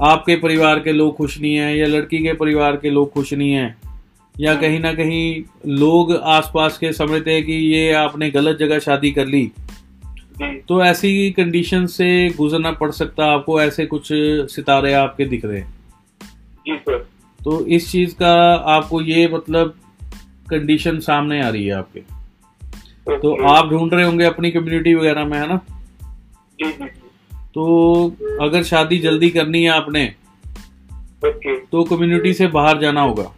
आपके परिवार के लोग खुश नहीं हैं या लड़की के परिवार के लोग खुश नहीं हैं या कहीं ना कहीं लोग आसपास के समझते हैं कि ये आपने गलत जगह शादी कर ली। तो ऐसी कंडीशन से गुजरना पड़ सकता है आपको ऐसे कुछ सितारे आपके दिख रहे हैं। जी सर। तो इस चीज़ का आपको ये मतलब कंडीशन सामने आ रही है आपके। तो आप ढूंढ रहे होंगे अपनी कम्युनिटी वगैरह में है ना? जी जी जी। तो अगर शादी जल्दी करनी है आपने okay. तो कम्युनिटी से बाहर जाना होगा